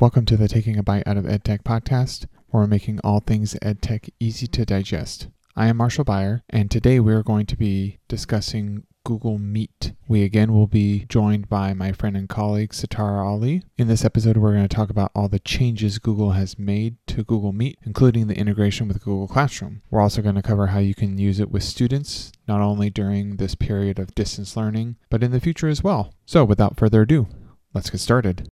Welcome to the Taking a Bite Out of EdTech podcast, where we're making all things EdTech easy to digest. I am Marshall Beyer, and today we are going to be discussing Google Meet. We again will be joined by my friend and colleague Satara Ali. In this episode, we're going to talk about all the changes Google has made to Google Meet, including the integration with Google Classroom. We're also going to cover how you can use it with students, not only during this period of distance learning, but in the future as well. So, without further ado, let's get started.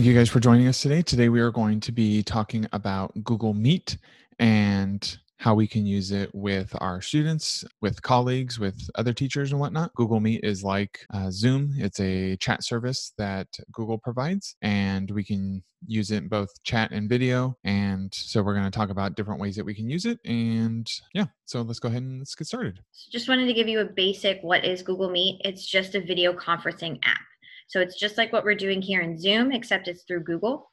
Thank you guys for joining us today. Today, we are going to be talking about Google Meet and how we can use it with our students, with colleagues, with other teachers, and whatnot. Google Meet is like uh, Zoom, it's a chat service that Google provides, and we can use it in both chat and video. And so, we're going to talk about different ways that we can use it. And yeah, so let's go ahead and let's get started. Just wanted to give you a basic what is Google Meet? It's just a video conferencing app. So it's just like what we're doing here in Zoom, except it's through Google.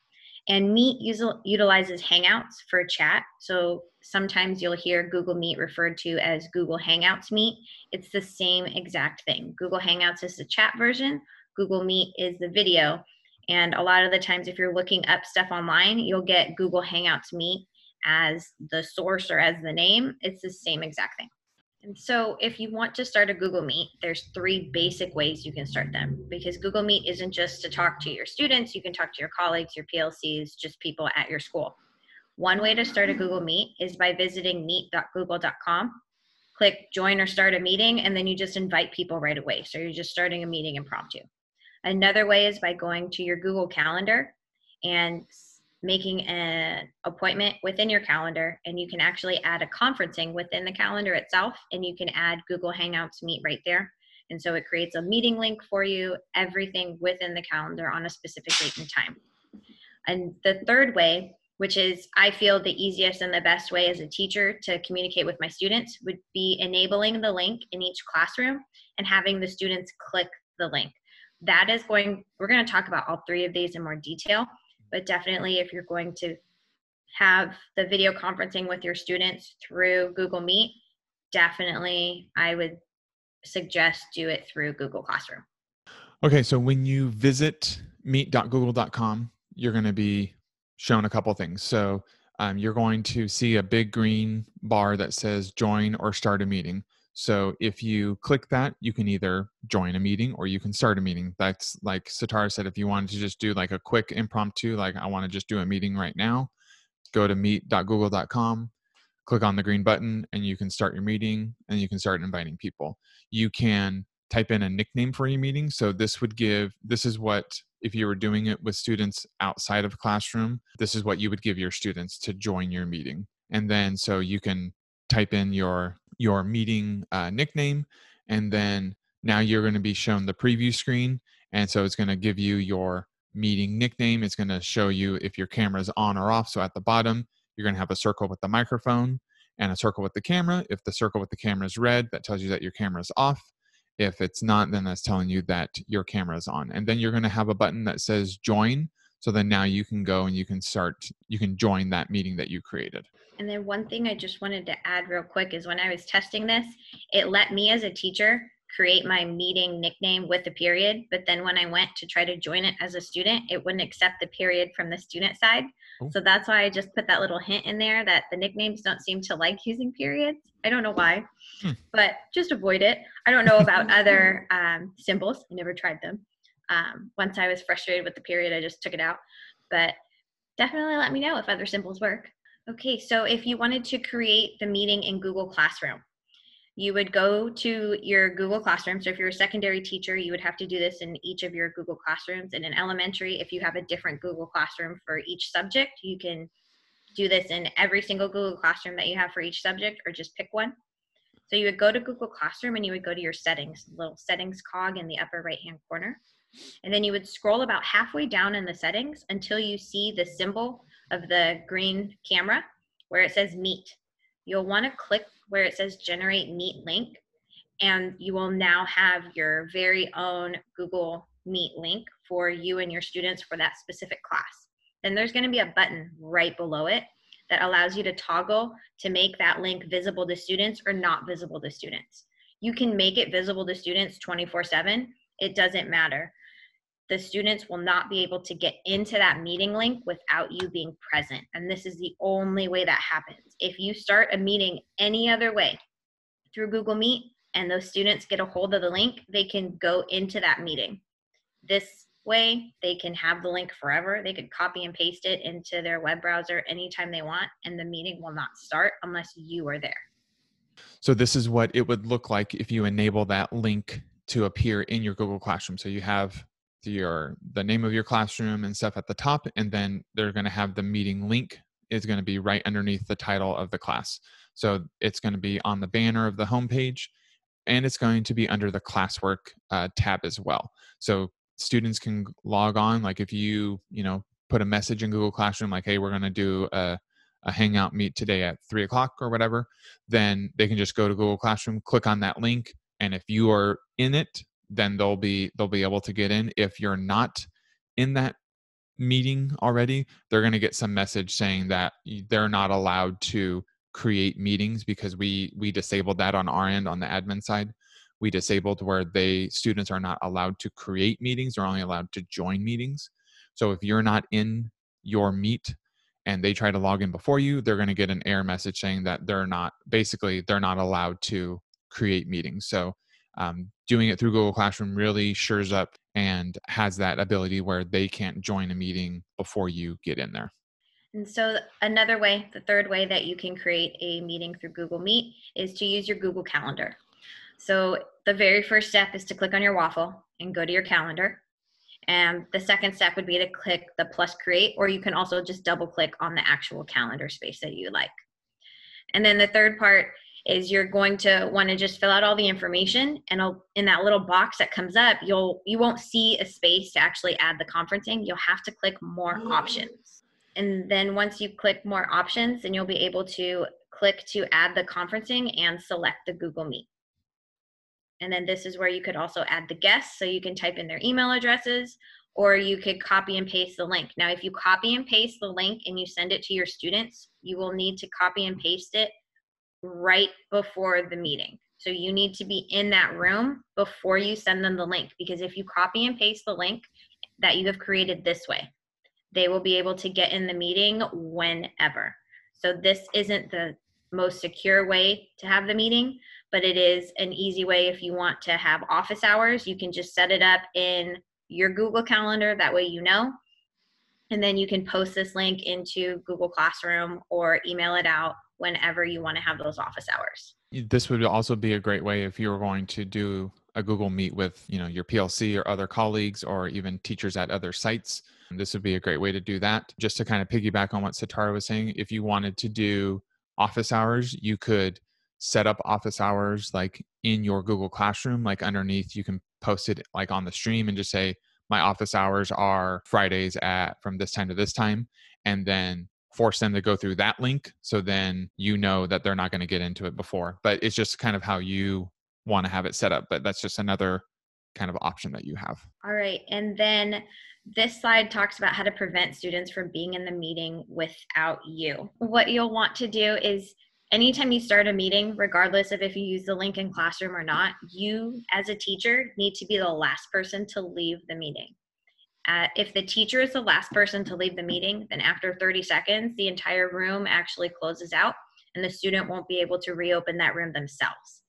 And Meet utilizes Hangouts for chat. So sometimes you'll hear Google Meet referred to as Google Hangouts Meet. It's the same exact thing. Google Hangouts is the chat version, Google Meet is the video. And a lot of the times, if you're looking up stuff online, you'll get Google Hangouts Meet as the source or as the name. It's the same exact thing. And so if you want to start a Google Meet, there's three basic ways you can start them because Google Meet isn't just to talk to your students, you can talk to your colleagues, your PLCs, just people at your school. One way to start a Google Meet is by visiting meet.google.com. Click join or start a meeting, and then you just invite people right away. So you're just starting a meeting impromptu. Another way is by going to your Google Calendar and making an appointment within your calendar and you can actually add a conferencing within the calendar itself and you can add Google Hangouts Meet right there. And so it creates a meeting link for you, everything within the calendar on a specific date and time. And the third way, which is I feel the easiest and the best way as a teacher to communicate with my students, would be enabling the link in each classroom and having the students click the link. That is going, we're going to talk about all three of these in more detail but definitely if you're going to have the video conferencing with your students through Google Meet, definitely I would suggest do it through Google Classroom. Okay, so when you visit meet.google.com, you're going to be shown a couple things. So um, you're going to see a big green bar that says join or start a meeting. So if you click that, you can either join a meeting or you can start a meeting. That's like Satara said, if you wanted to just do like a quick impromptu, like I want to just do a meeting right now, go to meet.google.com, click on the green button, and you can start your meeting and you can start inviting people. You can type in a nickname for your meeting. So this would give, this is what, if you were doing it with students outside of classroom, this is what you would give your students to join your meeting. And then so you can type in your your meeting uh, nickname and then now you're going to be shown the preview screen and so it's going to give you your meeting nickname. It's going to show you if your camera is on or off so at the bottom you're going to have a circle with the microphone and a circle with the camera. If the circle with the camera is red that tells you that your camera is off. If it's not then that's telling you that your camera is on. And then you're going to have a button that says join so then now you can go and you can start you can join that meeting that you created and then one thing I just wanted to add real quick is when I was testing this, it let me as a teacher create my meeting nickname with a period. But then when I went to try to join it as a student, it wouldn't accept the period from the student side. Oh. So that's why I just put that little hint in there that the nicknames don't seem to like using periods. I don't know why, hmm. but just avoid it. I don't know about other um, symbols. I never tried them. Um, once I was frustrated with the period, I just took it out. But definitely let me know if other symbols work. Okay, so if you wanted to create the meeting in Google Classroom, you would go to your Google Classroom. So if you're a secondary teacher, you would have to do this in each of your Google Classrooms. And in elementary, if you have a different Google Classroom for each subject, you can do this in every single Google Classroom that you have for each subject or just pick one. So you would go to Google Classroom and you would go to your settings, little settings cog in the upper right hand corner. And then you would scroll about halfway down in the settings until you see the symbol of the green camera where it says meet. you'll want to click where it says generate meet link and you will now have your very own Google Meet link for you and your students for that specific class. Then there's going to be a button right below it that allows you to toggle to make that link visible to students or not visible to students. You can make it visible to students 24 7. It doesn't matter. The students will not be able to get into that meeting link without you being present. And this is the only way that happens. If you start a meeting any other way through Google Meet and those students get a hold of the link, they can go into that meeting. This way, they can have the link forever. They could copy and paste it into their web browser anytime they want, and the meeting will not start unless you are there. So this is what it would look like if you enable that link to appear in your Google Classroom. So you have your the name of your classroom and stuff at the top, and then they're going to have the meeting link is going to be right underneath the title of the class. So it's going to be on the banner of the homepage, and it's going to be under the classwork uh, tab as well. So students can log on. Like if you you know put a message in Google Classroom like, "Hey, we're going to do a a hangout meet today at three o'clock or whatever, then they can just go to Google Classroom, click on that link, and if you are in it, then they'll be they'll be able to get in. If you're not in that meeting already, they're going to get some message saying that they're not allowed to create meetings because we we disabled that on our end on the admin side. We disabled where they students are not allowed to create meetings; they're only allowed to join meetings. So if you're not in your meet and they try to log in before you, they're going to get an error message saying that they're not basically they're not allowed to create meetings. So um, doing it through Google Classroom really shores up and has that ability where they can't join a meeting before you get in there. And so, another way, the third way that you can create a meeting through Google Meet is to use your Google Calendar. So, the very first step is to click on your waffle and go to your calendar. And the second step would be to click the plus create, or you can also just double click on the actual calendar space that you like. And then the third part is you're going to want to just fill out all the information and in that little box that comes up you'll you won't see a space to actually add the conferencing you'll have to click more options and then once you click more options then you'll be able to click to add the conferencing and select the google meet and then this is where you could also add the guests. So you can type in their email addresses or you could copy and paste the link. Now, if you copy and paste the link and you send it to your students, you will need to copy and paste it right before the meeting. So you need to be in that room before you send them the link because if you copy and paste the link that you have created this way, they will be able to get in the meeting whenever. So this isn't the most secure way to have the meeting, but it is an easy way if you want to have office hours. You can just set it up in your Google Calendar. That way you know. And then you can post this link into Google Classroom or email it out whenever you want to have those office hours. This would also be a great way if you were going to do a Google Meet with, you know, your PLC or other colleagues or even teachers at other sites. This would be a great way to do that. Just to kind of piggyback on what Satara was saying, if you wanted to do office hours, you could set up office hours like in your Google Classroom, like underneath, you can post it like on the stream and just say, my office hours are Fridays at from this time to this time. And then force them to go through that link. So then you know that they're not going to get into it before. But it's just kind of how you want to have it set up. But that's just another kind of option that you have. All right. And then this slide talks about how to prevent students from being in the meeting without you. What you'll want to do is anytime you start a meeting, regardless of if you use the link in classroom or not, you as a teacher need to be the last person to leave the meeting. Uh, if the teacher is the last person to leave the meeting, then after 30 seconds, the entire room actually closes out and the student won't be able to reopen that room themselves.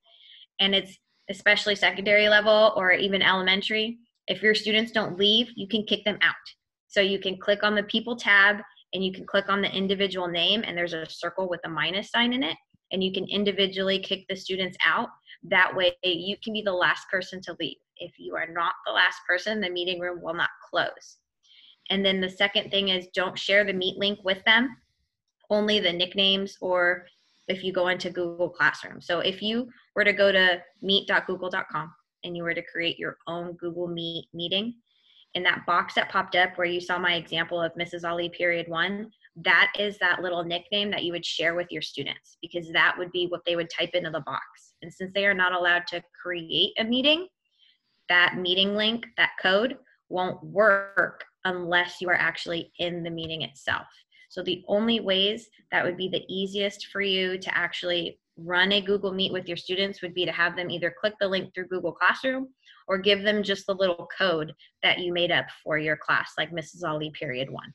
And it's especially secondary level or even elementary. If your students don't leave, you can kick them out. So you can click on the people tab and you can click on the individual name and there's a circle with a minus sign in it and you can individually kick the students out that way you can be the last person to leave if you are not the last person the meeting room will not close and then the second thing is don't share the meet link with them only the nicknames or if you go into google classroom so if you were to go to meet.google.com and you were to create your own google meet meeting in that box that popped up where you saw my example of Mrs. Ali period one, that is that little nickname that you would share with your students because that would be what they would type into the box. And since they are not allowed to create a meeting, that meeting link, that code won't work unless you are actually in the meeting itself. So the only ways that would be the easiest for you to actually run a Google Meet with your students would be to have them either click the link through Google Classroom or give them just the little code that you made up for your class, like Mrs. Ali period one.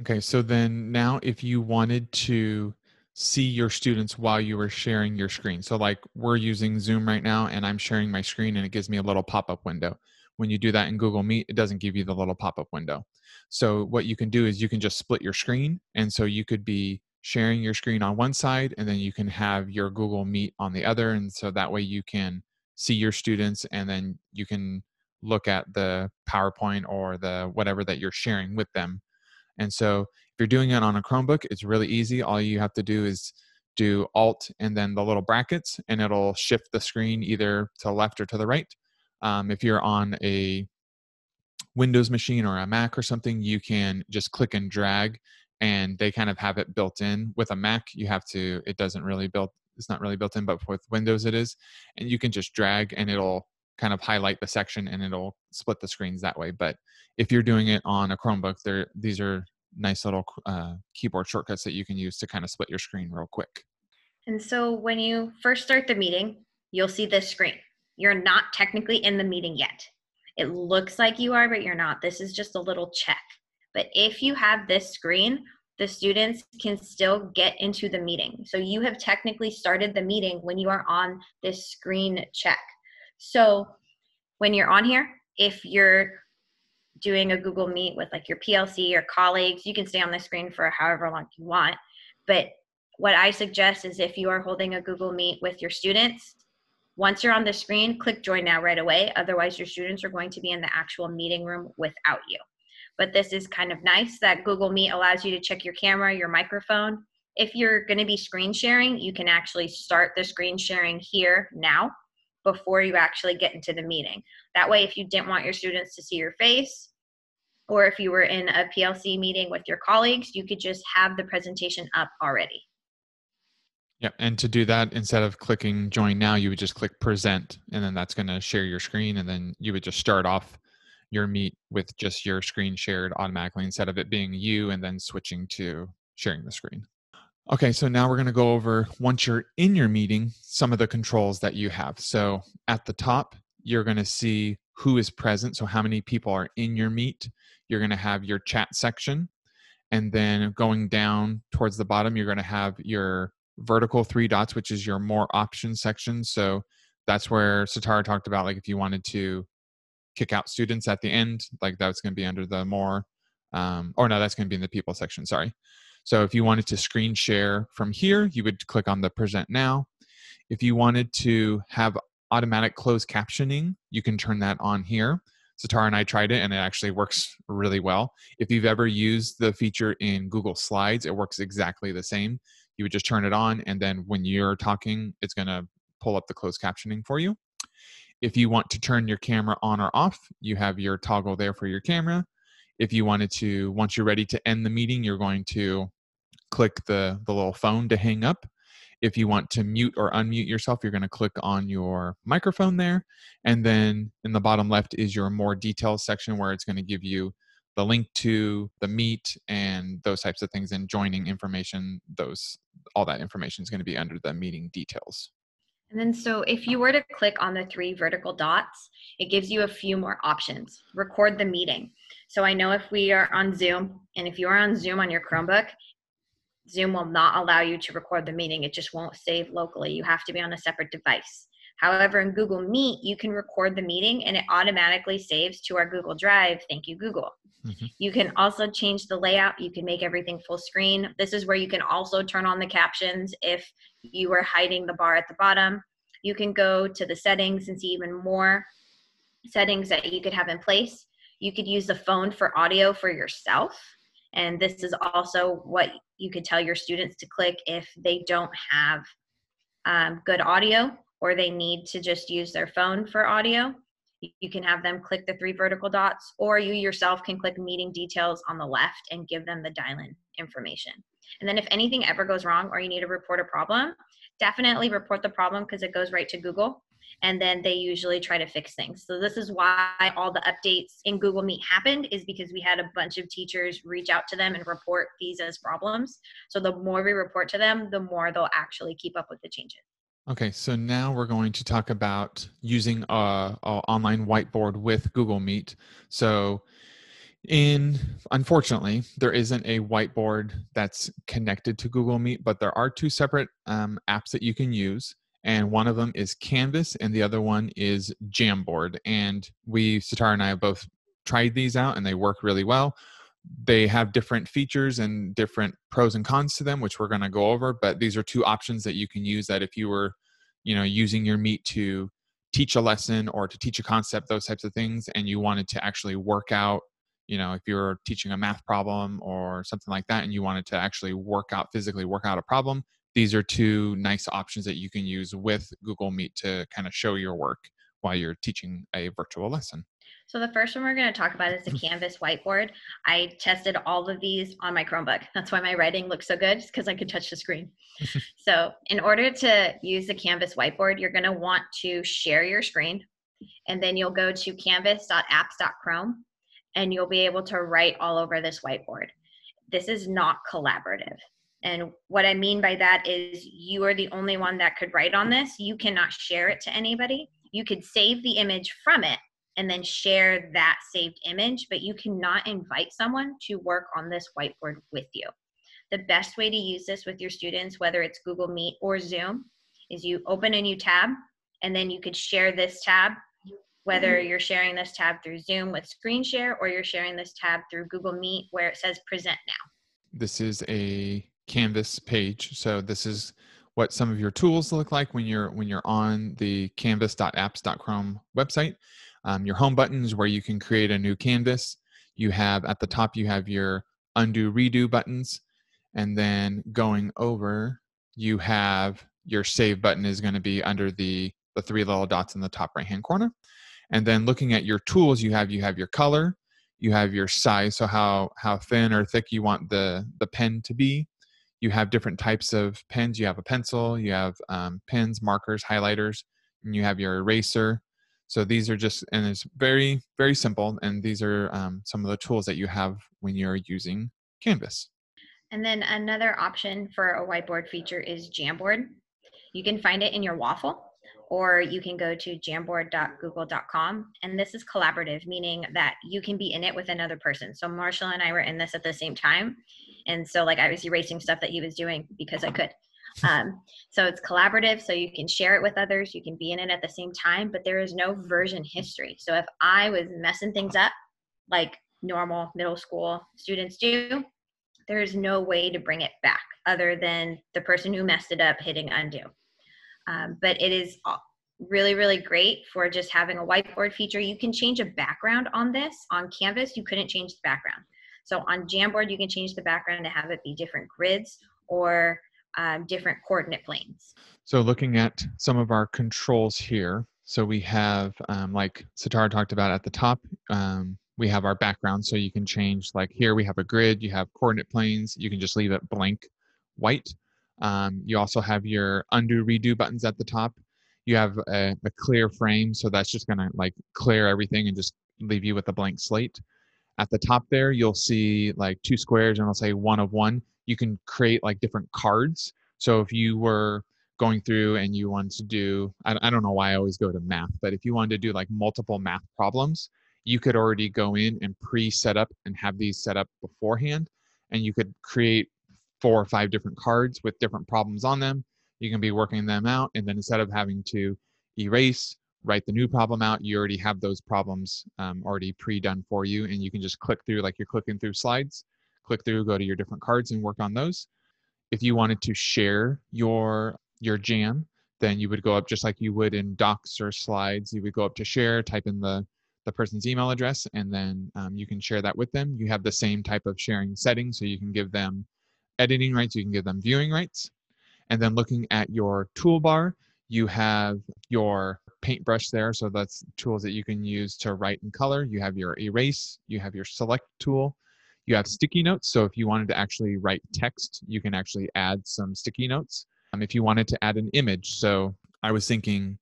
Okay, so then now if you wanted to see your students while you were sharing your screen, so like we're using Zoom right now and I'm sharing my screen and it gives me a little pop up window. When you do that in Google Meet, it doesn't give you the little pop up window. So what you can do is you can just split your screen. And so you could be sharing your screen on one side and then you can have your Google Meet on the other. And so that way you can see your students and then you can look at the PowerPoint or the whatever that you're sharing with them. And so if you're doing it on a Chromebook, it's really easy. All you have to do is do Alt and then the little brackets, and it'll shift the screen either to the left or to the right. Um, if you're on a Windows machine or a Mac or something, you can just click and drag and they kind of have it built in. With a Mac, you have to, it doesn't really build, it's not really built in, but with Windows it is. And you can just drag and it'll kind of highlight the section and it'll split the screens that way. But if you're doing it on a Chromebook, there these are nice little uh, keyboard shortcuts that you can use to kind of split your screen real quick. And so when you first start the meeting, you'll see this screen. You're not technically in the meeting yet. It looks like you are, but you're not. This is just a little check. But if you have this screen, the students can still get into the meeting. So you have technically started the meeting when you are on this screen check. So when you're on here, if you're doing a Google Meet with like your PLC or colleagues, you can stay on the screen for however long you want. But what I suggest is if you are holding a Google Meet with your students, once you're on the screen, click join now right away. Otherwise, your students are going to be in the actual meeting room without you. But this is kind of nice that Google Meet allows you to check your camera, your microphone. If you're going to be screen sharing, you can actually start the screen sharing here now before you actually get into the meeting. That way, if you didn't want your students to see your face, or if you were in a PLC meeting with your colleagues, you could just have the presentation up already. Yeah, and to do that, instead of clicking join now, you would just click present, and then that's going to share your screen, and then you would just start off your meet with just your screen shared automatically instead of it being you and then switching to sharing the screen. Okay, so now we're going to go over once you're in your meeting, some of the controls that you have. So at the top, you're going to see who is present, so how many people are in your meet. You're going to have your chat section. And then going down towards the bottom, you're going to have your vertical three dots, which is your more options section. So that's where Satara talked about, like if you wanted to kick out students at the end, like that's going to be under the more, um, or no, that's going to be in the people section. Sorry. So if you wanted to screen share from here, you would click on the present now. If you wanted to have automatic closed captioning, you can turn that on here. Satara and I tried it and it actually works really well. If you've ever used the feature in Google Slides, it works exactly the same you would just turn it on and then when you're talking it's going to pull up the closed captioning for you if you want to turn your camera on or off you have your toggle there for your camera if you wanted to once you're ready to end the meeting you're going to click the the little phone to hang up. If you want to mute or unmute yourself you're going to click on your microphone there. And then in the bottom left is your more details section where it's going to give you the link to the meet and those types of things and joining information. Those all that information is going to be under the meeting details. And then so if you were to click on the three vertical dots it gives you a few more options. Record the meeting. So i know if we are on zoom and if you are on zoom on your chromebook zoom will not allow you to record the meeting it just won't save locally you have to be on a separate device However, in Google Meet, you can record the meeting and it automatically saves to our Google Drive. Thank you, Google. Mm-hmm. You can also change the layout. You can make everything full screen. This is where you can also turn on the captions if you are hiding the bar at the bottom. You can go to the settings and see even more settings that you could have in place. You could use the phone for audio for yourself. And this is also what you could tell your students to click if they don't have um, good audio or they need to just use their phone for audio you can have them click the three vertical dots, or you yourself can click meeting details on the left and give them the dial in information. And then if anything ever goes wrong or you need to report a problem, definitely report the problem because it goes right to Google and then they usually try to fix things. So this is why all the updates in Google Meet happened is because we had a bunch of teachers reach out to them and report these as problems. So the more we report to them, the more they'll actually keep up with the changes. Okay, so now we're going to talk about using a, a online whiteboard with Google Meet. So in unfortunately there isn't a whiteboard that's connected to google meet but there are two separate um, apps that you can use and one of them is canvas and the other one is jamboard. And we satara and i have both tried these out and they work really well. They have different features and different pros and cons to them which we're going to go over but these are two options that you can use that if you were you know using your meet to teach a lesson or to teach a concept those types of things and you wanted to actually work out you know if you're teaching a math problem or something like that and you wanted to actually work out physically work out a problem these are two nice options that you can use with google meet to kind of show your work while you're teaching a virtual lesson. So the first one we're going to talk about is the mm. canvas whiteboard. I tested all of these on my chromebook. That's why my writing looks so good because i could touch the screen. So in order to use the canvas whiteboard you're going to want to share your screen and then you'll go to canvas.apps.chrome and you'll be able to write all over this whiteboard. This is not collaborative. And what I mean by that is you are the only one that could write on this. You cannot share it to anybody. You could save the image from it and then share that saved image, but you cannot invite someone to work on this whiteboard with you. The best way to use this with your students, whether it's Google Meet or Zoom, is you open a new tab and then you could share this tab whether mm-hmm. you're sharing this tab through Zoom with screen share or you're sharing this tab through Google Meet where it says present now. This is a Canvas page. So this is what some of your tools look like when you're when you're on the canvas.apps.chrome website. Um, your home buttons where you can create a new canvas. You have at the top you have your undo redo buttons, and then going over you have your save button is going to be under the the three little dots in the top right hand corner and then looking at your tools you have you have your color you have your size so how how thin or thick you want the the pen to be. You have different types of pens. You have a pencil you have um, pens markers highlighters and you have your eraser. So these are just and it's very very simple and these are um, some of the tools that you have when you're using canvas. And then another option for a whiteboard feature is jamboard. You can find it in your waffle or you can go to jamboard.google.com. And this is collaborative, meaning that you can be in it with another person. So Marshall and I were in this at the same time. And so like I was erasing stuff that he was doing because I could. Um, so it's collaborative, so you can share it with others, you can be in it at the same time, but there is no version history. So if I was messing things up like normal middle school students do, there is no way to bring it back other than the person who messed it up hitting undo. Um, but it is really, really great for just having a whiteboard feature. You can change a background on this. On Canvas, you couldn't change the background. So on Jamboard, you can change the background to have it be different grids or um, different coordinate planes. So looking at some of our controls here, so we have, um, like Satara talked about at the top, um, we have our background. So you can change, like here we have a grid, you have coordinate planes, you can just leave it blank white. Um, you also have your undo redo buttons at the top. You have a, a clear frame, so that's just gonna like clear everything and just leave you with a blank slate. At the top there, you'll see like two squares and I'll say one of one. You can create like different cards. So if you were going through and you wanted to do, I, I don't know why I always go to math, but if you wanted to do like multiple math problems, you could already go in and pre-set up and have these set up beforehand and you could create four or five different cards with different problems on them. You can be working them out. And then instead of having to erase, write the new problem out, you already have those problems um, already pre done for you. And you can just click through like you're clicking through slides, click through, go to your different cards and work on those. If you wanted to share your your jam, then you would go up just like you would in docs or slides. You would go up to share, type in the the person's email address, and then um, you can share that with them. You have the same type of sharing settings, so you can give them editing rights, you can give them viewing rights. And then looking at your toolbar, you have your paintbrush there. So that's tools that you can use to write and color. You have your erase, you have your select tool, You have sticky notes. So if you wanted to actually write text, you can actually add some sticky notes. Um, if you wanted to add an image, so I was thinking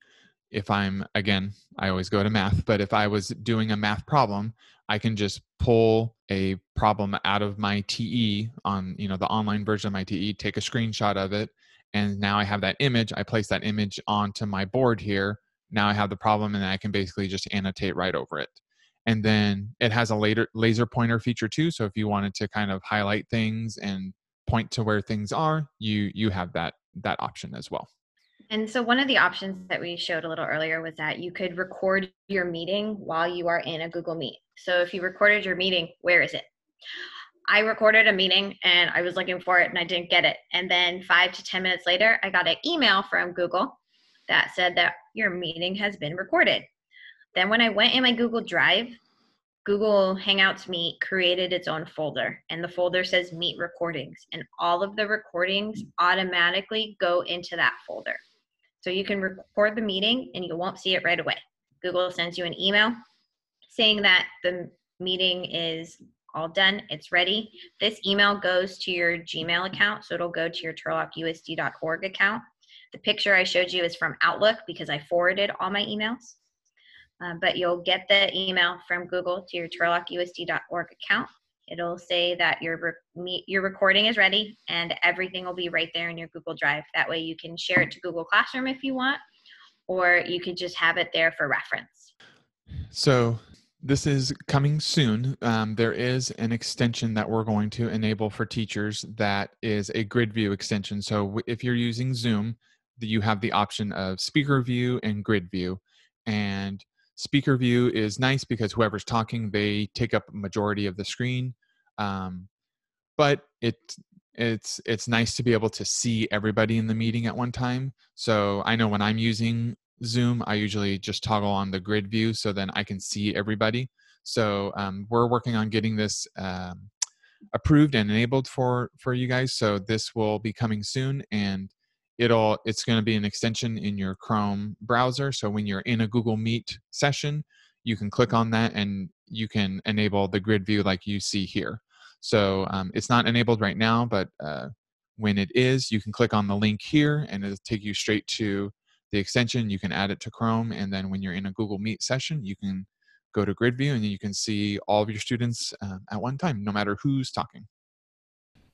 if I'm, again, I always go to math, but if I was doing a math problem, I can just pull a problem out of my TE on, you know, the online version of my TE, take a screenshot of it, and now I have that image. I place that image onto my board here. Now I have the problem and I can basically just annotate right over it. And then it has a later laser pointer feature too. So if you wanted to kind of highlight things and point to where things are, you you have that that option as well. And so one of the options that we showed a little earlier was that you could record your meeting while you are in a Google Meet. So if you recorded your meeting, where is it? I recorded a meeting and I was looking for it and I didn't get it. And then five to 10 minutes later, I got an email from Google that said that your meeting has been recorded. Then when I went in my Google Drive, Google Hangouts Meet created its own folder, and the folder says Meet Recordings, and all of the recordings automatically go into that folder. So you can record the meeting and you won't see it right away. Google sends you an email saying that the meeting is all done, it's ready. This email goes to your Gmail account, so it'll go to your turlockusd.org account. The picture I showed you is from Outlook because I forwarded all my emails. Uh, but you'll get the email from Google to your turlockusd.org account. It'll say that your re- your recording is ready, and everything will be right there in your Google Drive. That way, you can share it to Google Classroom if you want, or you could just have it there for reference. So this is coming soon. Um, there is an extension that we're going to enable for teachers that is a grid view extension. So if you're using Zoom, you have the option of speaker view and grid view. And speaker view is nice because whoever's talking, they take up majority of the screen. Um, but it it's it's nice to be able to see everybody in the meeting at one time. So I know when I'm using Zoom, I usually just toggle on the grid view so then I can see everybody. So um, we're working on getting this um, approved and enabled for for you guys. So this will be coming soon, and it'll it's going to be an extension in your Chrome browser. So when you're in a Google Meet session, you can click on that and you can enable the grid view like you see here. So um, it's not enabled right now, but uh, when it is, you can click on the link here and it'll take you straight to the extension, you can add it to Chrome, and then when you're in a Google Meet session, you can go to grid view and you can see all of your students uh, at one time, no matter who's talking.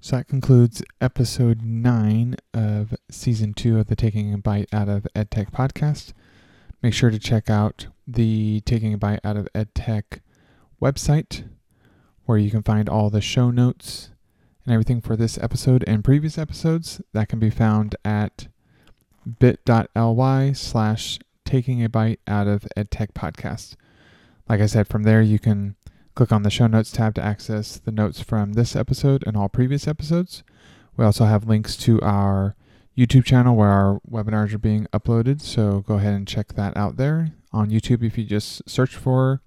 So that concludes episode nine of season two of the Taking a Bite Out of EdTech podcast. Make sure to check out the Taking a Bite Out of EdTech website where you can find all the show notes and everything for this episode and previous episodes. That can be found at bit.ly slash taking a bite out of EdTech podcast. Like I said, from there you can click on the show notes tab to access the notes from this episode and all previous episodes. We also have links to our YouTube channel where our webinars are being uploaded, so go ahead and check that out there. On YouTube, if you just search for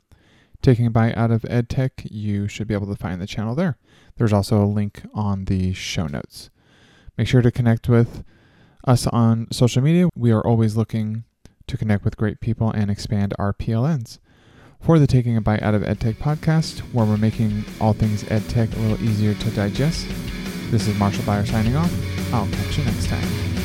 Taking a Bite Out of EdTech, you should be able to find the channel there. There's also a link on the show notes. Make sure to connect with us on social media. We are always looking to connect with great people and expand our PLNs. For the Taking a Bite Out of EdTech podcast, where we're making all things EdTech a little easier to digest, this is Marshall Beyer signing off. I'll catch you next time.